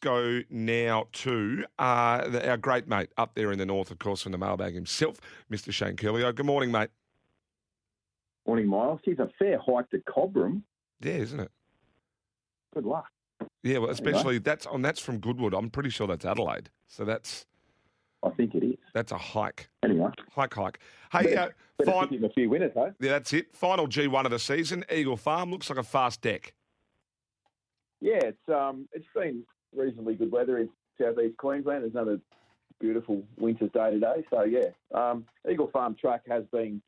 go now to uh, our great mate up there in the north, of course, from the mailbag himself, Mr. Shane Ciurleo. Good morning, mate. Morning, Miles. He's a fair hike to Cobram. Yeah, isn't it? Good luck. Yeah, well, Anyway. especially that's on that's from Goodwood. I'm pretty sure that's Adelaide. So that's I think it is. that's a hike, Anyway, hike, hike. Hey, uh, better fine. him a few winners, though. Yeah, that's it. Final G1 of the season. Eagle Farm looks like a fast deck. Yeah, it's um, it's been reasonably good weather in southeast Queensland. There's another beautiful winter's day today. So yeah, um, Eagle Farm track has been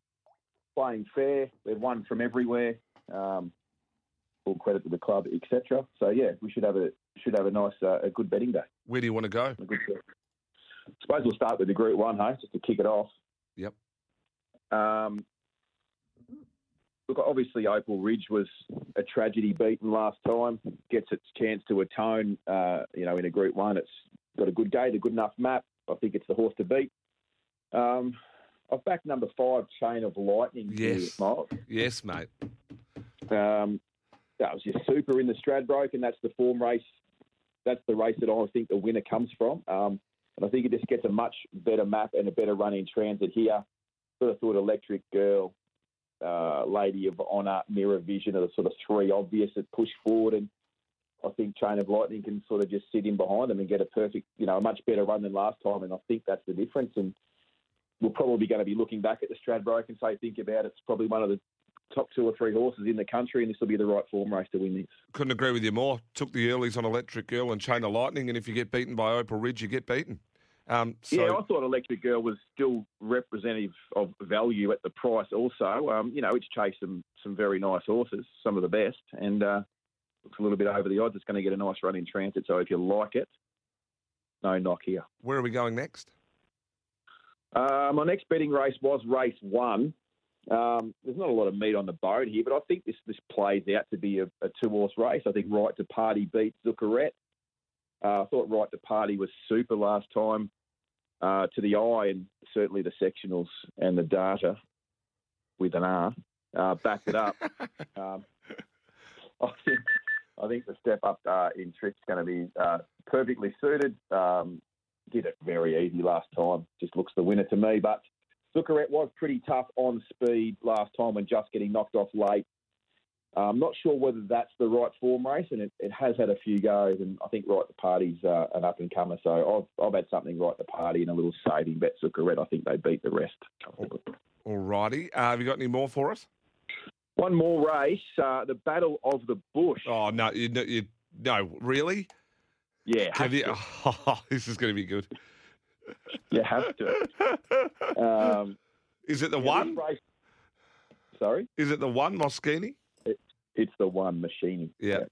playing fair. They've won from everywhere. Um, full credit to the club, etc. So yeah, we should have a should have a nice uh, a good betting day. Where do you want to go? Good suppose we'll start with the Group One, hey, just to kick it off. Yep. Um, look, obviously, Opal Ridge was a tragedy beaten last time. Gets its chance to atone. Uh, you know, in a Group One, it's got a good gate, a good enough map. I think it's the horse to beat. Um, I've backed number five, Chain of Lightning. Yes. Miles. Yes, mate. Um, that was just super in the Stradbroke, and that's the form race. That's the race that I think the winner comes from. Um, and I think it just gets a much better map and a better run in transit here. Sort of thought Electric Girl, uh, Lady of Honour, Mirror Vision are the sort of three obvious that push forward. And I think Chain of Lightning can sort of just sit in behind them and get a perfect, you know, a much better run than last time. And I think that's the difference. And we're probably going to be looking back at the Stradbroke and say, think about it. It's probably one of the top two or three horses in the country, and this will be the right form race to win this. Couldn't agree with you more. Took the earlies on Electric Girl and Chain of Lightning, and if you get beaten by Opal Ridge, you get beaten. Um, so yeah, I thought Electric Girl was still representative of value at the price. Also, um, you know, it's chased some some very nice horses, some of the best, and uh, looks a little bit over the odds. It's going to get a nice run in transit. So if you like it, no knock here. where are we going next? Uh, my next betting race was race one. Um, there's not a lot of meat on the bone here, but I think this this plays out to be a, a two horse race. I think Right to Party beats Zuccarette. Uh, I thought Right to Party was super last time uh, to the eye, and certainly the sectionals and the data with an R uh, backed it up. um, I think I think the step up uh, in trip's going to be uh, perfectly suited. Um, did it very easy last time. Just looks the winner to me. But Zuccarette was pretty tough on speed last time when just getting knocked off late. I'm not sure whether that's the right form race, and it, it has had a few goes. And I think Right to Party's uh, an up and comer. So I've, I've had something Right to Party and a little saving bet Zuccarette. I think they beat the rest. All righty. Uh, have you got any more for us? One more race, uh, the Battle of the Bush. Oh no, you, no, you, no, really? Yeah, Have have you? Oh, this is going to be good. You have to. Um, Is it the one? race- sorry, Is it the one, Moschini? The one Machine. Yeah.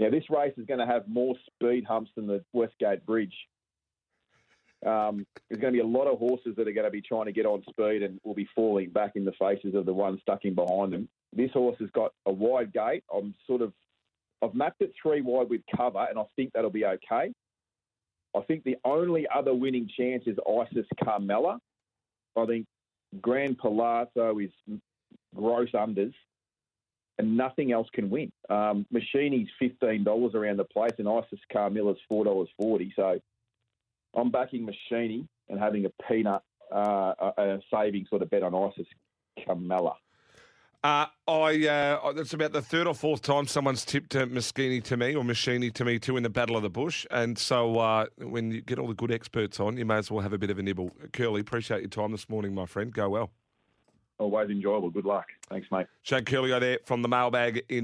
Now, this race is going to have more speed humps than the Westgate Bridge. Um, there's going to be a lot of horses that are going to be trying to get on speed and will be falling back in the faces of the one stuck in behind them. This horse has got a wide gate. I'm sort of, I've mapped it three wide with cover, and I think that'll be okay. I think the only other winning chance is Isis Carmella. I think Grand Palazzo is gross unders and nothing else can win. Um, Machini's fifteen dollars around the place, and Isis Carmilla's four dollars forty. So I'm backing Machini and having a peanut, uh, a, a saving sort of bet on Isis Carmella. Uh, I uh, that's about the third or fourth time someone's tipped uh, Moschini to me or Machini to me too in the Battle of the Bush, and so uh, when you get all the good experts on, you may as well have a bit of a nibble. Curly, appreciate your time this morning, my friend. Go well. Always enjoyable. Good luck. Thanks, mate. Shane Ciurleo there from the mailbag in